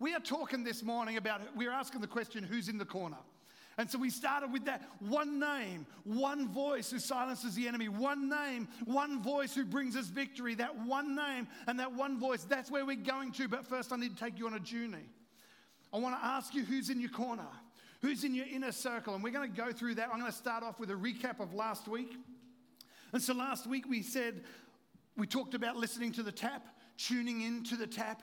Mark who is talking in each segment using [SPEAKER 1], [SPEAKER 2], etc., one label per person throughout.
[SPEAKER 1] We are talking this morning about, we're asking the question, who's in the corner? And so we started with that one name, one voice who silences the enemy, one name, one voice who brings us victory, that one name and that one voice. That's where we're going to. But first, I need to take you on a journey. I want to ask you who's in your corner, who's in your inner circle. And we're going to go through that. I'm going to start off with a recap of last week. And so last week we said, we talked about listening to the tap, tuning in to the tap.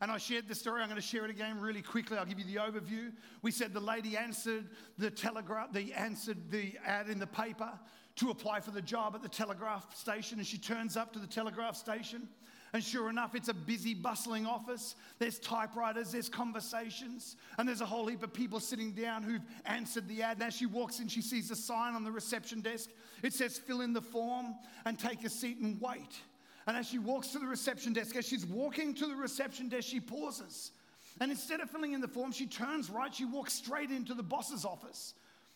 [SPEAKER 1] And I shared the story. I'm going to share it again really quickly. I'll give you the overview. We said the lady answered the telegraph, the answered the ad in the paper to apply for the job at the telegraph station. And she turns up to the telegraph station. And sure enough, it's a busy, bustling office. There's typewriters, there's conversations, and there's a whole heap of people sitting down who've answered the ad. And as she walks in, she sees a sign on the reception desk. It says, fill in the form and take a seat and wait. And as she walks to the reception desk, as she's walking to the reception desk, she pauses. And instead of filling in the form, she turns right, she walks straight into the boss's office,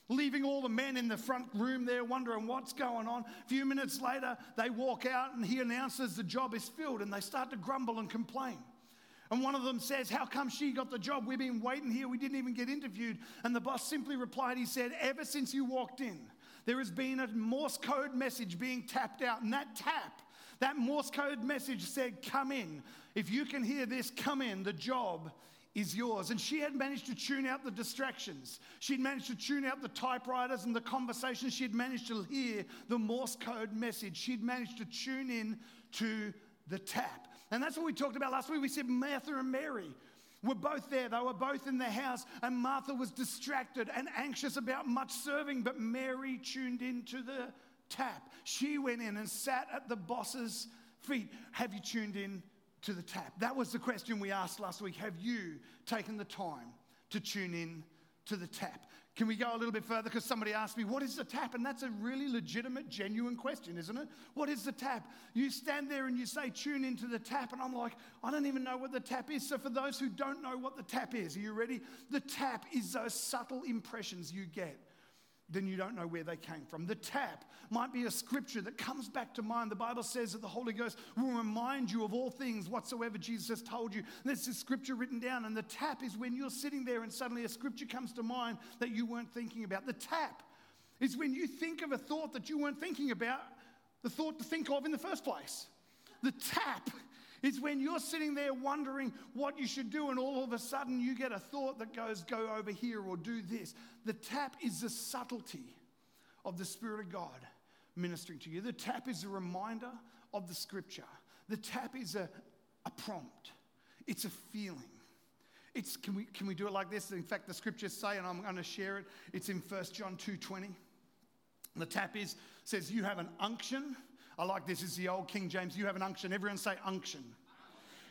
[SPEAKER 1] leaving all the men in the front room there wondering what's going on. A few minutes later, they walk out and he announces the job is filled and they start to grumble and complain. And one of them says, How come she got the job? We've been waiting here. We didn't even get interviewed. And the boss simply replied, He said, Ever since you walked in, there has been a Morse code message being tapped out. And that tap that Morse code message said, Come in. If you can hear this, come in. The job is yours. And she had managed to tune out the distractions. She'd managed to tune out the typewriters and the conversations. She'd managed to hear the Morse code message. She'd managed to tune in to the tap. And that's what we talked about last week. We said Martha and Mary were both there. They were both in the house, and Martha was distracted and anxious about much serving, but Mary tuned into the tap. She went in and sat at the boss's feet. Have you tuned in to the tap? That was the question we asked last week. Have you taken the time to tune in to the tap? Can we go a little bit further? Because somebody asked me, What is the tap? And that's a really legitimate, genuine question, isn't it? What is the tap? You stand there and you say, Tune into the tap. And I'm like, I don't even know what the tap is. So, for those who don't know what the tap is, are you ready? The tap is those subtle impressions you get then you don't know where they came from. The tap might be a scripture that comes back to mind. The Bible says that the Holy Ghost will remind you of all things whatsoever Jesus has told you. There's this scripture written down, and the tap is when you're sitting there and suddenly a scripture comes to mind that you weren't thinking about. The tap is when you think of a thought that you weren't thinking about, the thought to think of in the first place. The tap is when you're sitting there wondering what you should do, and all of a sudden you get a thought that goes, go over here or do this. The tap is the subtlety of the Spirit of God ministering to you. The tap is a reminder of the scripture. The tap is a, a prompt, it's a feeling. It's, can, we, can we do it like this? In fact, the scriptures say, and I'm going to share it, it's in 1 John 2.20. The tap is, says, you have an unction I like this. It's the old King James. You have an unction. Everyone say unction.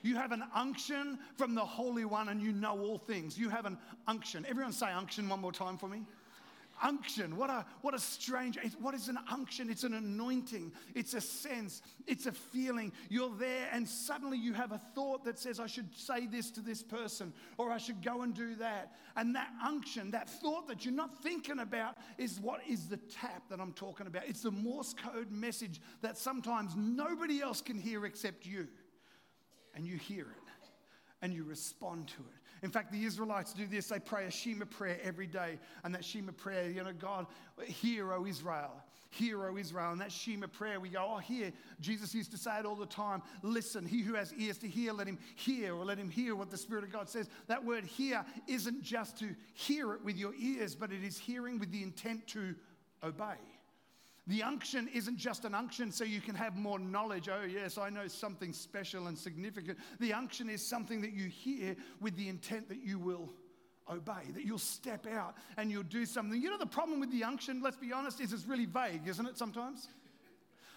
[SPEAKER 1] You have an unction from the Holy One and you know all things. You have an unction. Everyone say unction one more time for me unction. What a, what a strange, what is an unction? It's an anointing, it's a sense, it's a feeling. You're there, and suddenly you have a thought that says, I should say this to this person, or I should go and do that. And that unction, that thought that you're not thinking about, is what is the tap that I'm talking about. It's the Morse code message that sometimes nobody else can hear except you. And you hear it and you respond to it. In fact, the Israelites do this. They pray a Shema prayer every day. And that Shema prayer, you know, God, hear, O Israel. Hear, O Israel. And that Shema prayer, we go, oh, hear. Jesus used to say it all the time. Listen, he who has ears to hear, let him hear, or let him hear what the Spirit of God says. That word hear isn't just to hear it with your ears, but it is hearing with the intent to obey. The unction isn't just an unction so you can have more knowledge. Oh, yes, I know something special and significant. The unction is something that you hear with the intent that you will obey, that you'll step out and you'll do something. You know, the problem with the unction, let's be honest, is it's really vague, isn't it, sometimes?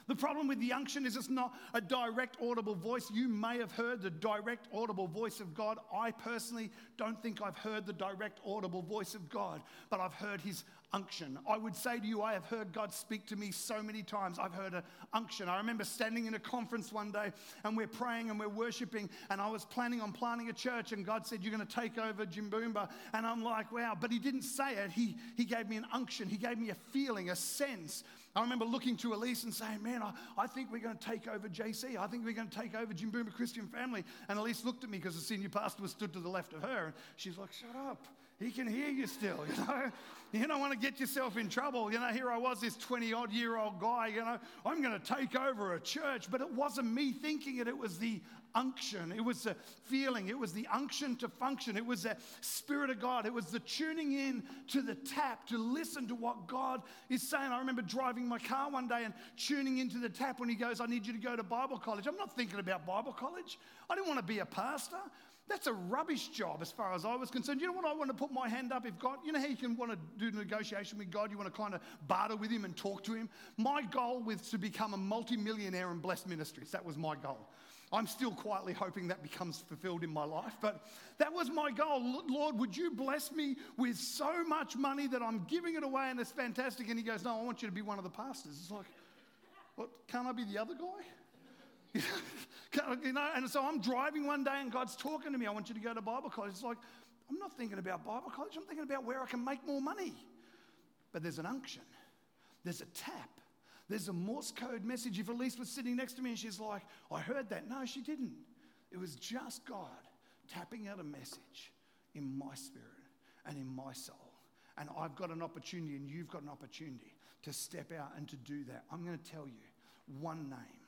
[SPEAKER 1] The problem with the unction is it's not a direct audible voice. You may have heard the direct audible voice of God. I personally don't think I've heard the direct audible voice of God, but I've heard his unction. I would say to you, I have heard God speak to me so many times. I've heard an unction. I remember standing in a conference one day and we're praying and we're worshiping, and I was planning on planting a church, and God said, You're going to take over Jimboomba. And I'm like, Wow. But He didn't say it. He, he gave me an unction, He gave me a feeling, a sense I remember looking to Elise and saying, Man, I, I think we're going to take over JC. I think we're going to take over Jimboomba Christian Family. And Elise looked at me because the senior pastor was stood to the left of her. And she's like, Shut up. He can hear you still, you know. You don't want to get yourself in trouble. You know, here I was, this 20 odd year old guy, you know, I'm going to take over a church. But it wasn't me thinking it, it was the unction. It was the feeling. It was the unction to function. It was the Spirit of God. It was the tuning in to the tap to listen to what God is saying. I remember driving my car one day and tuning into the tap when He goes, I need you to go to Bible college. I'm not thinking about Bible college. I didn't want to be a pastor. That's a rubbish job as far as I was concerned. You know what? I want to put my hand up if God, you know how you can want to do negotiation with God? You want to kind of barter with Him and talk to Him? My goal was to become a multimillionaire and bless ministries. That was my goal. I'm still quietly hoping that becomes fulfilled in my life, but that was my goal. Lord, would you bless me with so much money that I'm giving it away and it's fantastic? And he goes, No, I want you to be one of the pastors. It's like, What? Can't I be the other guy? you know, and so I'm driving one day and God's talking to me. I want you to go to Bible college. It's like, I'm not thinking about Bible college. I'm thinking about where I can make more money. But there's an unction, there's a tap there's a Morse code message. If Elise was sitting next to me and she's like, I heard that. No, she didn't. It was just God tapping out a message in my spirit and in my soul. And I've got an opportunity, and you've got an opportunity to step out and to do that. I'm going to tell you one name,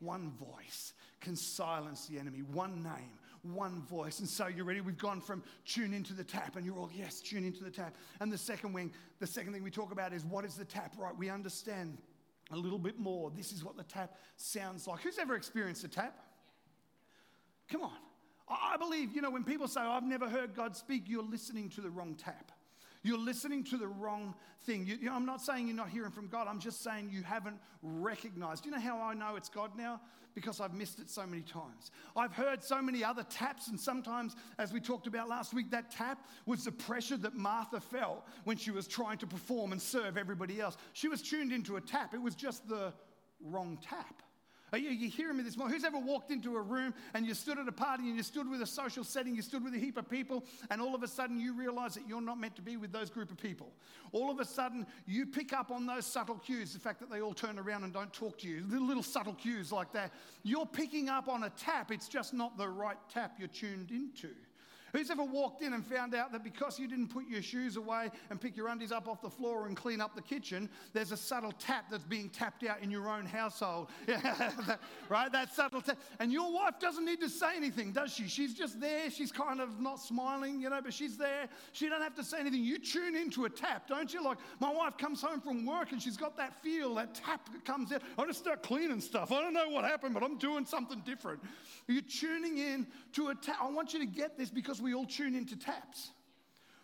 [SPEAKER 1] one voice can silence the enemy. One name, one voice. And so you're ready. We've gone from tune into the tap, and you're all, yes, tune into the tap. And the second wing, the second thing we talk about is what is the tap, right? We understand a little bit more. This is what the tap sounds like. Who's ever experienced a tap? Come on. I believe, you know, when people say, I've never heard God speak, you're listening to the wrong tap. You're listening to the wrong thing. You, you know, I'm not saying you're not hearing from God. I'm just saying you haven't recognized. You know how I know it's God now? Because I've missed it so many times. I've heard so many other taps, and sometimes, as we talked about last week, that tap was the pressure that Martha felt when she was trying to perform and serve everybody else. She was tuned into a tap, it was just the wrong tap. Are you, you hearing me this morning? Who's ever walked into a room and you stood at a party and you stood with a social setting, you stood with a heap of people, and all of a sudden you realize that you're not meant to be with those group of people? All of a sudden you pick up on those subtle cues, the fact that they all turn around and don't talk to you, little, little subtle cues like that. You're picking up on a tap, it's just not the right tap you're tuned into. Who's ever walked in and found out that because you didn't put your shoes away and pick your undies up off the floor and clean up the kitchen, there's a subtle tap that's being tapped out in your own household? right? That subtle tap. And your wife doesn't need to say anything, does she? She's just there. She's kind of not smiling, you know, but she's there. She don't have to say anything. You tune into a tap, don't you? Like my wife comes home from work and she's got that feel, that tap that comes out. I just start cleaning stuff. I don't know what happened, but I'm doing something different. You're tuning in to a tap. I want you to get this because we all tune into taps.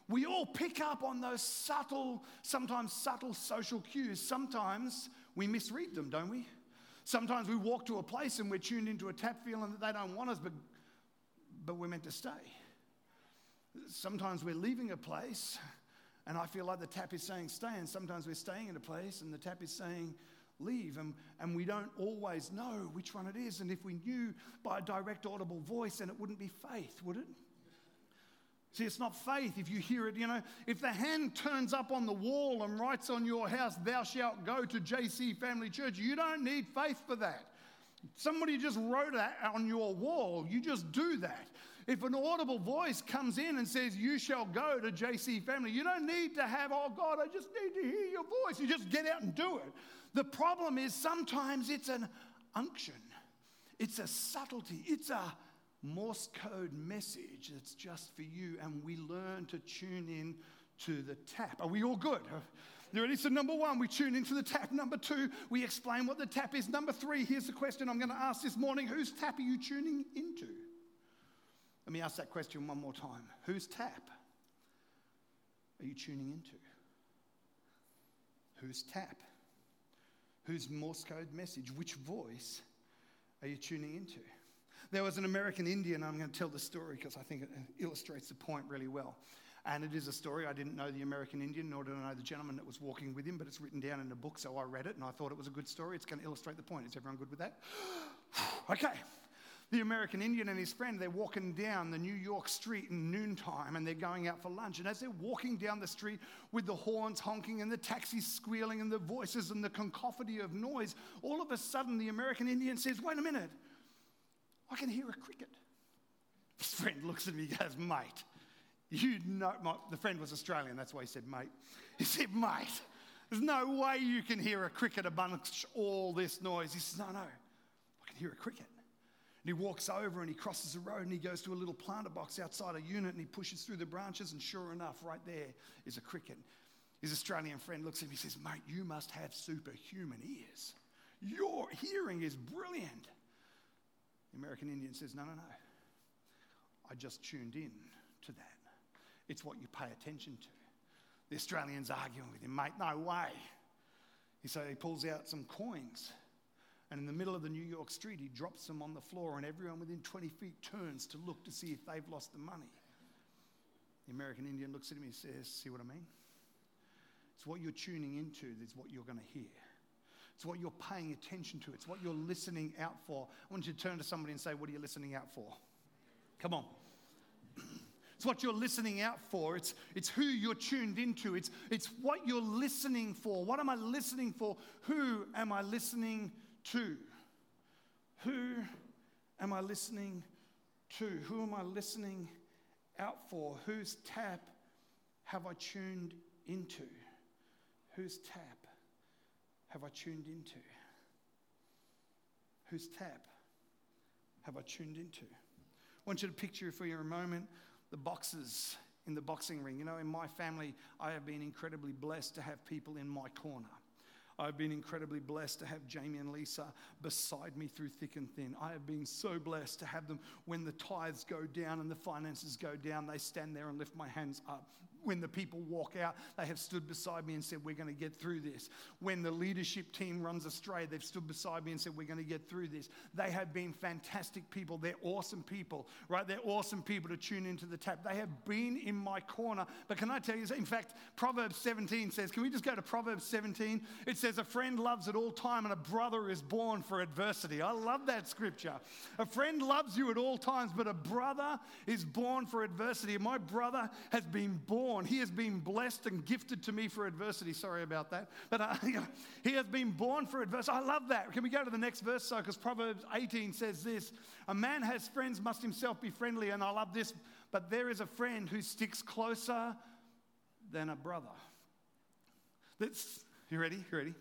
[SPEAKER 1] We all pick up on those subtle, sometimes subtle social cues. Sometimes we misread them, don't we? Sometimes we walk to a place and we're tuned into a tap feeling that they don't want us, but, but we're meant to stay. Sometimes we're leaving a place and I feel like the tap is saying stay, and sometimes we're staying in a place and the tap is saying leave. And, and we don't always know which one it is. And if we knew by a direct audible voice, then it wouldn't be faith, would it? See, it's not faith if you hear it. You know, if the hand turns up on the wall and writes on your house, Thou shalt go to JC Family Church, you don't need faith for that. Somebody just wrote that on your wall. You just do that. If an audible voice comes in and says, You shall go to JC Family, you don't need to have, Oh God, I just need to hear your voice. You just get out and do it. The problem is sometimes it's an unction, it's a subtlety, it's a Morse code message that's just for you, and we learn to tune in to the tap. Are we all good? You ready? So, number one, we tune into the tap. Number two, we explain what the tap is. Number three, here's the question I'm going to ask this morning Whose tap are you tuning into? Let me ask that question one more time. Whose tap are you tuning into? Whose tap? Whose Morse code message? Which voice are you tuning into? There was an American Indian, I'm going to tell the story because I think it uh, illustrates the point really well. And it is a story. I didn't know the American Indian, nor did I know the gentleman that was walking with him, but it's written down in a book, so I read it and I thought it was a good story. It's going to illustrate the point. Is everyone good with that? okay. The American Indian and his friend, they're walking down the New York street in noontime and they're going out for lunch. And as they're walking down the street with the horns honking and the taxis squealing and the voices and the cacophony of noise, all of a sudden the American Indian says, Wait a minute, I can hear a cricket. His friend looks at me and goes, Mate, you know, my, the friend was Australian, that's why he said, Mate. He said, Mate, there's no way you can hear a cricket amongst all this noise. He says, No, no, I can hear a cricket. And he walks over and he crosses the road and he goes to a little planter box outside a unit and he pushes through the branches. And sure enough, right there is a cricket. His Australian friend looks at him and says, Mate, you must have superhuman ears. Your hearing is brilliant. The American Indian says, No, no, no. I just tuned in to that. It's what you pay attention to. The Australian's arguing with him, Mate, no way. He so he pulls out some coins and in the middle of the New York street, he drops them on the floor, and everyone within 20 feet turns to look to see if they've lost the money. The American Indian looks at him and says, See what I mean? It's what you're tuning into, that's what you're going to hear. It's what you're paying attention to, it's what you're listening out for. I want you to turn to somebody and say, What are you listening out for? Come on. It's what you're listening out for. It's, it's who you're tuned into. It's, it's what you're listening for. What am I listening for? Who am I listening to? Who am I listening to? Who am I listening out for? Whose tap have I tuned into? Whose tap have I tuned into? Whose tap have I tuned into? I want you to picture for you a moment the boxes in the boxing ring. You know, in my family, I have been incredibly blessed to have people in my corner. I've been incredibly blessed to have Jamie and Lisa beside me through thick and thin. I have been so blessed to have them when the tithes go down and the finances go down, they stand there and lift my hands up when the people walk out, they have stood beside me and said, We're going to get through this. When the leadership team runs astray, they've stood beside me and said, We're going to get through this. They have been fantastic people. They're awesome people, right? They're awesome people to tune into the tap. They have been in my corner. But can I tell you, in fact, Proverbs 17 says, Can we just go to Proverbs 17? It says, A friend loves at all time and a brother is born for adversity. I love that scripture. A friend loves you at all times, but a brother is born for adversity. My brother has been born He has been blessed and gifted to me for adversity. Sorry about that. But uh, he has been born for adversity. I love that. Can we go to the next verse? So, because Proverbs 18 says this A man has friends, must himself be friendly. And I love this. But there is a friend who sticks closer than a brother. That's, you ready? You ready?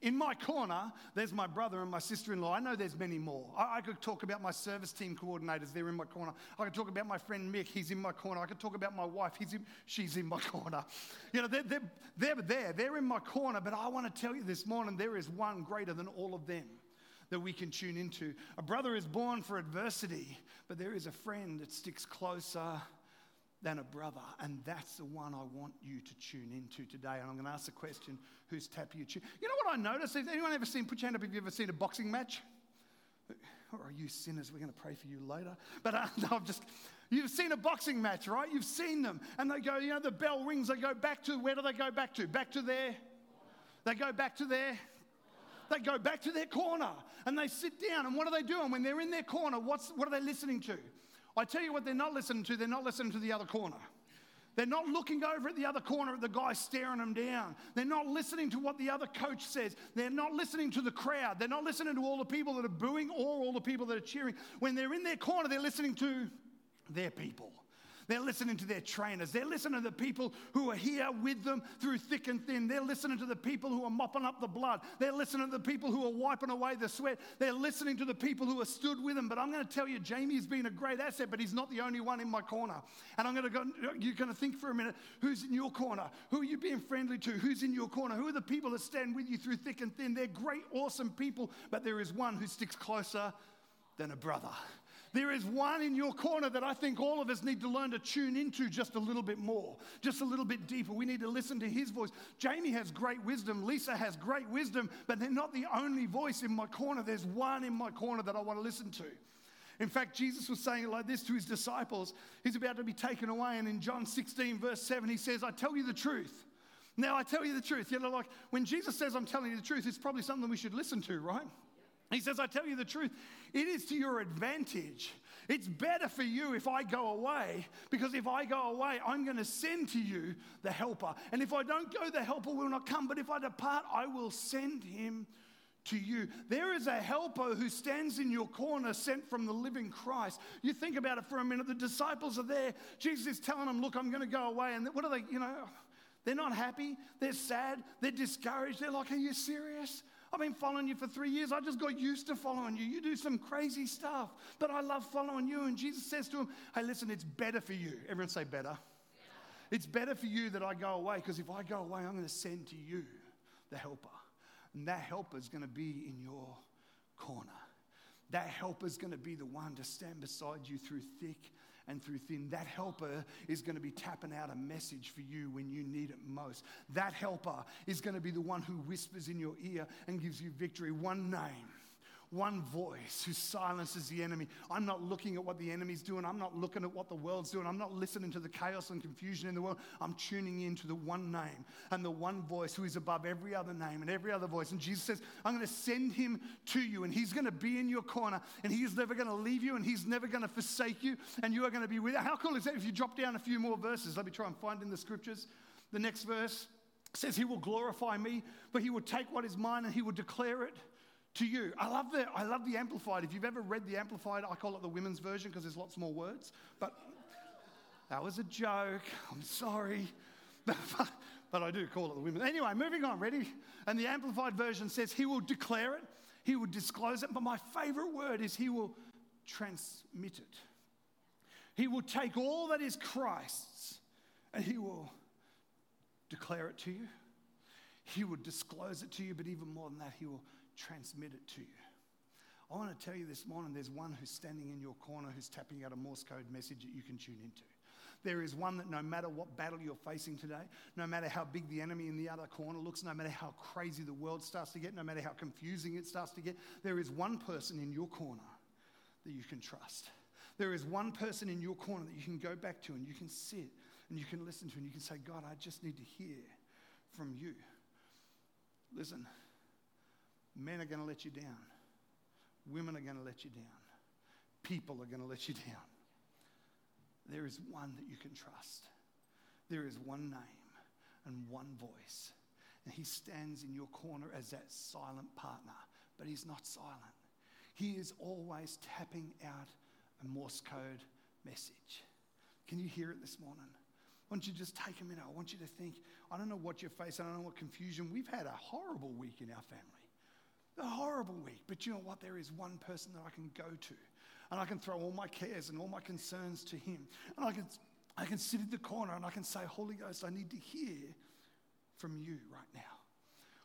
[SPEAKER 1] In my corner, there's my brother and my sister in law. I know there's many more. I, I, could talk about my service team coordinators, they're in my corner. I could talk about my friend Mick, he's in my corner. I could talk about my wife, he's in, she's in my corner. You know, they're, they're, they're there, they're in my corner, but I want to tell you this morning there is one greater than all of them that we can tune into. A brother is born for adversity, but there is a friend that sticks closer than a brother. And that's the one I want you to tune into today. And I'm going to ask the question who's tap you tune? You know what I noticed? Has anyone ever seen, put your hand up if you've ever seen a boxing match? Or are you sinners? We're going to pray for you later. But uh, no, I've just, you've seen a boxing match, right? You've seen them. And they go, you know, the bell rings, they go back to, where do they go back to? Back to their, they go back to their, they go back to their corner and they sit down. And what are they doing? When they're in their corner, what's, what are they listening to? I tell you what, they're not listening to, they're not listening to the other corner. They're not looking over at the other corner at the guy staring them down. They're not listening to what the other coach says. They're not listening to the crowd. They're not listening to all the people that are booing or all the people that are cheering. When they're in their corner, they're listening to their people. They're listening to their trainers. They're listening to the people who are here with them through thick and thin. They're listening to the people who are mopping up the blood. They're listening to the people who are wiping away the sweat. They're listening to the people who are stood with them. But I'm going to tell you, Jamie's been a great asset, but he's not the only one in my corner. And I'm going to go, you're going to think for a minute who's in your corner? Who are you being friendly to? Who's in your corner? Who are the people that stand with you through thick and thin? They're great, awesome people, but there is one who sticks closer than a brother. There is one in your corner that I think all of us need to learn to tune into just a little bit more, just a little bit deeper. We need to listen to his voice. Jamie has great wisdom. Lisa has great wisdom, but they're not the only voice in my corner. There's one in my corner that I want to listen to. In fact, Jesus was saying it like this to his disciples. He's about to be taken away, and in John 16, verse 7, he says, I tell you the truth. Now, I tell you the truth. You know, like when Jesus says, I'm telling you the truth, it's probably something we should listen to, right? He says, I tell you the truth, it is to your advantage. It's better for you if I go away, because if I go away, I'm going to send to you the helper. And if I don't go, the helper will not come. But if I depart, I will send him to you. There is a helper who stands in your corner, sent from the living Christ. You think about it for a minute. The disciples are there. Jesus is telling them, Look, I'm going to go away. And what are they, you know, they're not happy. They're sad. They're discouraged. They're like, Are you serious? I've been following you for three years. I just got used to following you. You do some crazy stuff, but I love following you. And Jesus says to him, Hey, listen, it's better for you. Everyone say better. It's better for you that I go away because if I go away, I'm going to send to you the helper. And that helper is going to be in your corner. That helper is going to be the one to stand beside you through thick and through thin. That helper is going to be tapping out a message for you when you need it most. That helper is going to be the one who whispers in your ear and gives you victory. One name one voice who silences the enemy. I'm not looking at what the enemy's doing. I'm not looking at what the world's doing. I'm not listening to the chaos and confusion in the world. I'm tuning in to the one name and the one voice who is above every other name and every other voice. And Jesus says, I'm going to send him to you and he's going to be in your corner and he's never going to leave you and he's never going to forsake you and you are going to be with him. How cool is that if you drop down a few more verses? Let me try and find in the scriptures. The next verse says, He will glorify me, but he will take what is mine and he will declare it to you. I love the, I love the Amplified. If you've ever read the Amplified, I call it the women's version because there's lots more words. But that was a joke. I'm sorry. but I do call it the women. Anyway, moving on. Ready? And the Amplified version says, He will declare it, He will disclose it. But my favorite word is He will transmit it. He will take all that is Christ's and He will declare it to you. He will disclose it to you, but even more than that, He will transmit it to you. I want to tell you this morning there's one who's standing in your corner who's tapping out a Morse code message that you can tune into. There is one that no matter what battle you're facing today, no matter how big the enemy in the other corner looks, no matter how crazy the world starts to get, no matter how confusing it starts to get, there is one person in your corner that you can trust. There is one person in your corner that you can go back to and you can sit and you can listen to and you can say, God, I just need to hear from you. Listen, Men are going to let you down. Women are going to let you down. People are going to let you down. There is one that you can trust. There is one name and one voice. And he stands in your corner as that silent partner, but he's not silent. He is always tapping out a Morse code message. Can you hear it this morning? I want you just take a minute. I want you to think. I don't know what you're facing. I don't know what confusion. We've had a horrible week in our family a horrible week. But you know what? There is one person that I can go to. And I can throw all my cares and all my concerns to him. And I can, I can sit in the corner and I can say, Holy Ghost, I need to hear from you right now.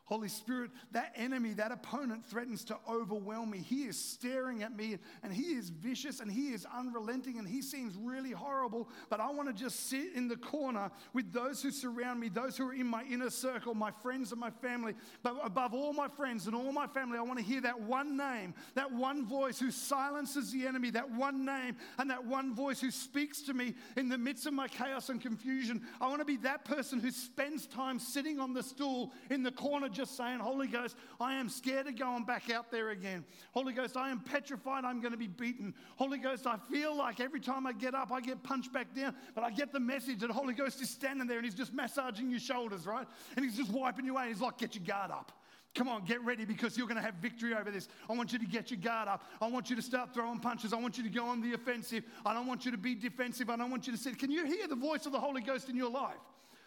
[SPEAKER 1] Holy Spirit, that enemy, that opponent threatens to overwhelm me. He is staring at me and he is vicious and he is unrelenting and he seems really horrible. But I want to just sit in the corner with those who surround me, those who are in my inner circle, my friends and my family. But above all my friends and all my family, I want to hear that one name, that one voice who silences the enemy, that one name and that one voice who speaks to me in the midst of my chaos and confusion. I want to be that person who spends time sitting on the stool in the corner just saying, Holy Ghost, I am scared of going back out there again. Holy Ghost, I am petrified I'm going to be beaten. Holy Ghost, I feel like every time I get up, I get punched back down. But I get the message that Holy Ghost is standing there and he's just massaging your shoulders, right? And he's just wiping you away. He's like, get your guard up. Come on, get ready because you're going to have victory over this. I want you to get your guard up. I want you to start throwing punches. I want you to go on the offensive. I don't want you to be defensive. I don't want you to sit. Can you hear the voice of the Holy Ghost in your life?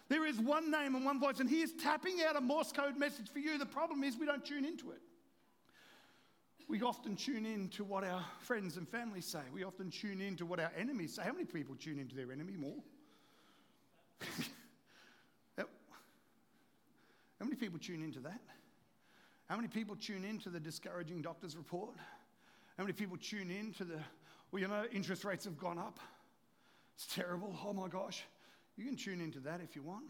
[SPEAKER 1] There is one name and one voice, and He is tapping out a Morse code message for you. The problem is we don't tune into it. We often tune in to what our friends and family say. We often tune in to what our enemies say. How many people tune into their enemy more? How many people tune into that? How many people tune into the discouraging doctor's report? How many people tune in to the, well, you know, interest rates have gone up. It's terrible. Oh my gosh. You can tune into that if you want,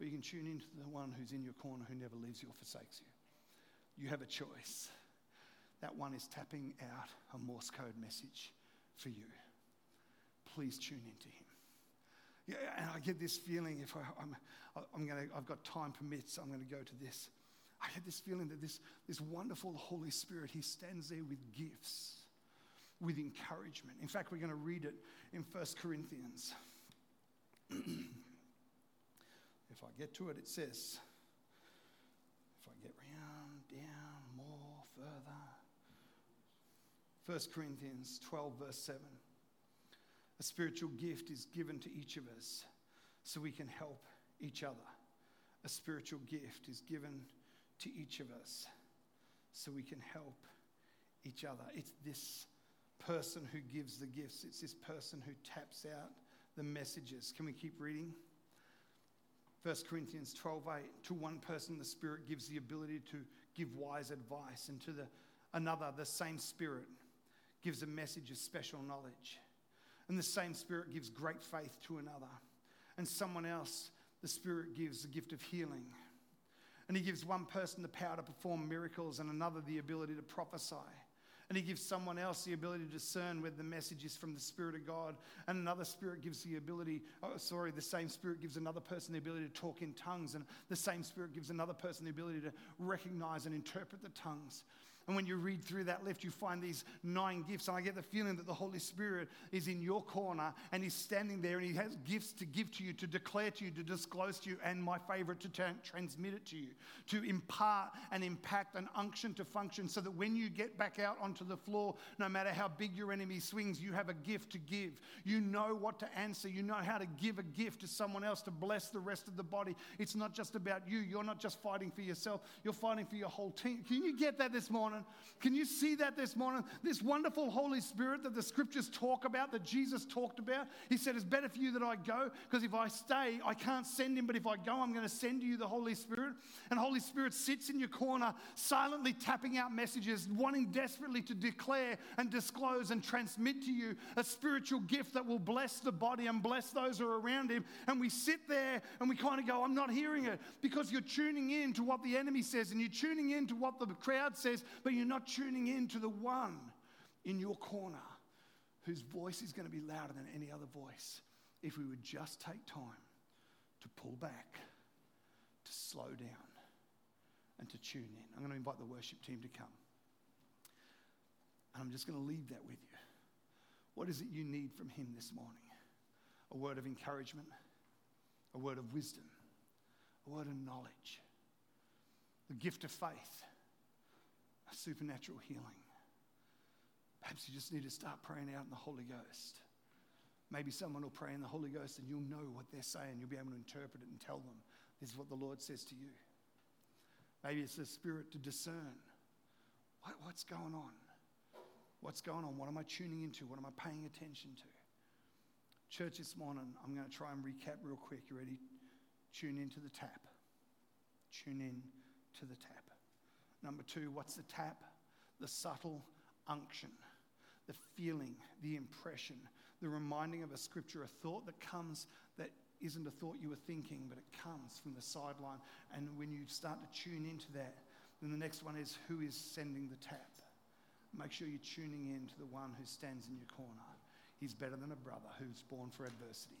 [SPEAKER 1] or you can tune into the one who's in your corner who never leaves you or forsakes you. You have a choice. That one is tapping out a Morse code message for you. Please tune into him. Yeah, and I get this feeling if I, I'm, I'm to, I've got time permits, I'm going to go to this. I had this feeling that this, this wonderful Holy Spirit, He stands there with gifts, with encouragement. In fact, we're going to read it in 1 Corinthians. if I get to it, it says, if I get round, down, more, further. 1 Corinthians 12, verse 7. A spiritual gift is given to each of us so we can help each other. A spiritual gift is given to each of us so we can help each other. It's this person who gives the gifts, it's this person who taps out the messages. Can we keep reading? 1 Corinthians 12 8. To one person, the Spirit gives the ability to give wise advice, and to the, another, the same Spirit gives a message of special knowledge. And the same Spirit gives great faith to another. And someone else, the Spirit gives the gift of healing. And He gives one person the power to perform miracles and another the ability to prophesy. And He gives someone else the ability to discern whether the message is from the Spirit of God. And another Spirit gives the ability, oh, sorry, the same Spirit gives another person the ability to talk in tongues. And the same Spirit gives another person the ability to recognize and interpret the tongues. And when you read through that list, you find these nine gifts. And I get the feeling that the Holy Spirit is in your corner and He's standing there and He has gifts to give to you, to declare to you, to disclose to you, and my favorite, to tra- transmit it to you, to impart and impact an unction to function so that when you get back out onto the floor, no matter how big your enemy swings, you have a gift to give. You know what to answer. You know how to give a gift to someone else to bless the rest of the body. It's not just about you. You're not just fighting for yourself, you're fighting for your whole team. Can you get that this morning? Morning. Can you see that this morning? This wonderful Holy Spirit that the scriptures talk about, that Jesus talked about. He said, It's better for you that I go because if I stay, I can't send him. But if I go, I'm going to send you the Holy Spirit. And Holy Spirit sits in your corner, silently tapping out messages, wanting desperately to declare and disclose and transmit to you a spiritual gift that will bless the body and bless those who are around him. And we sit there and we kind of go, I'm not hearing it because you're tuning in to what the enemy says and you're tuning in to what the crowd says but you're not tuning in to the one in your corner whose voice is going to be louder than any other voice if we would just take time to pull back, to slow down, and to tune in. I'm going to invite the worship team to come. And I'm just going to leave that with you. What is it you need from Him this morning? A word of encouragement, a word of wisdom, a word of knowledge, the gift of faith supernatural healing. Perhaps you just need to start praying out in the Holy Ghost. Maybe someone will pray in the Holy Ghost and you'll know what they're saying. You'll be able to interpret it and tell them, this is what the Lord says to you. Maybe it's the Spirit to discern what, what's going on. What's going on? What am I tuning into? What am I paying attention to? Church, this morning, I'm going to try and recap real quick. You ready? Tune into the tap. Tune in to the tap. Number two, what's the tap? The subtle unction, the feeling, the impression, the reminding of a scripture, a thought that comes that isn't a thought you were thinking, but it comes from the sideline. And when you start to tune into that, then the next one is who is sending the tap? Make sure you're tuning in to the one who stands in your corner. He's better than a brother who's born for adversity.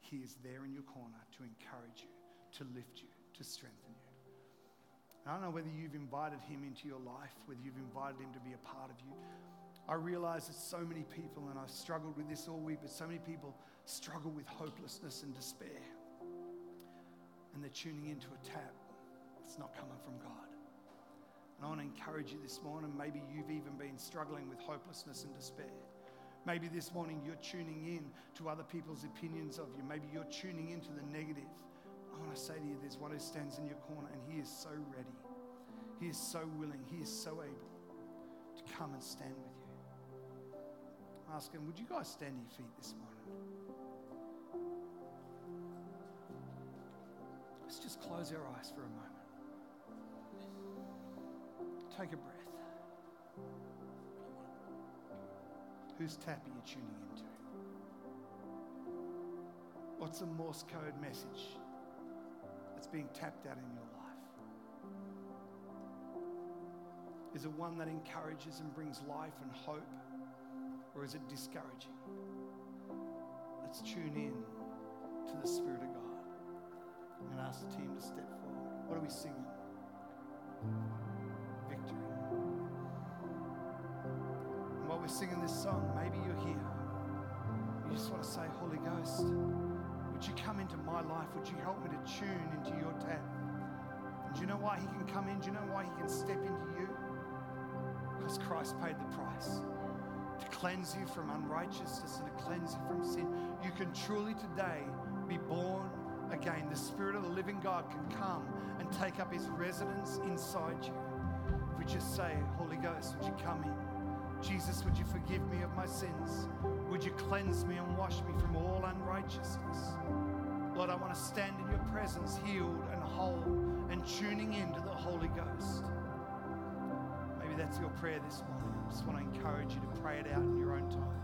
[SPEAKER 1] He is there in your corner to encourage you, to lift you, to strengthen you. I don't know whether you've invited him into your life, whether you've invited him to be a part of you. I realize that so many people, and I've struggled with this all week, but so many people struggle with hopelessness and despair. And they're tuning into a tap that's not coming from God. And I want to encourage you this morning. Maybe you've even been struggling with hopelessness and despair. Maybe this morning you're tuning in to other people's opinions of you. Maybe you're tuning into the negative. I want to say to you, there's one who stands in your corner, and he is so ready. He is so willing. He is so able to come and stand with you. Ask him, would you guys stand to your feet this morning? Let's just close our eyes for a moment. Take a breath. Whose tap are you tuning into? What's the Morse code message that's being tapped out in your life? Is it one that encourages and brings life and hope? Or is it discouraging? Let's tune in to the Spirit of God. To ask the team to step forward. What are we singing? Victory. And while we're singing this song, maybe you're here. You just want to say, Holy Ghost, would you come into my life? Would you help me to tune into your tap? And do you know why he can come in? Do you know why he can step into you? Because Christ paid the price to cleanse you from unrighteousness and to cleanse you from sin. You can truly today be born again. The Spirit of the living God can come and take up his residence inside you. If we just say, Holy Ghost, would you come in? Jesus, would you forgive me of my sins? Would you cleanse me and wash me from all unrighteousness? Lord, I want to stand in your presence, healed and whole, and tuning into the Holy Ghost. Maybe that's your prayer this morning. I just want to encourage you to pray it out in your own time.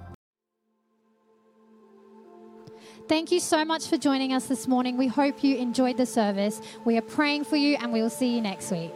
[SPEAKER 2] Thank you so much for joining us this morning. We hope you enjoyed the service. We are praying for you, and we will see you next week.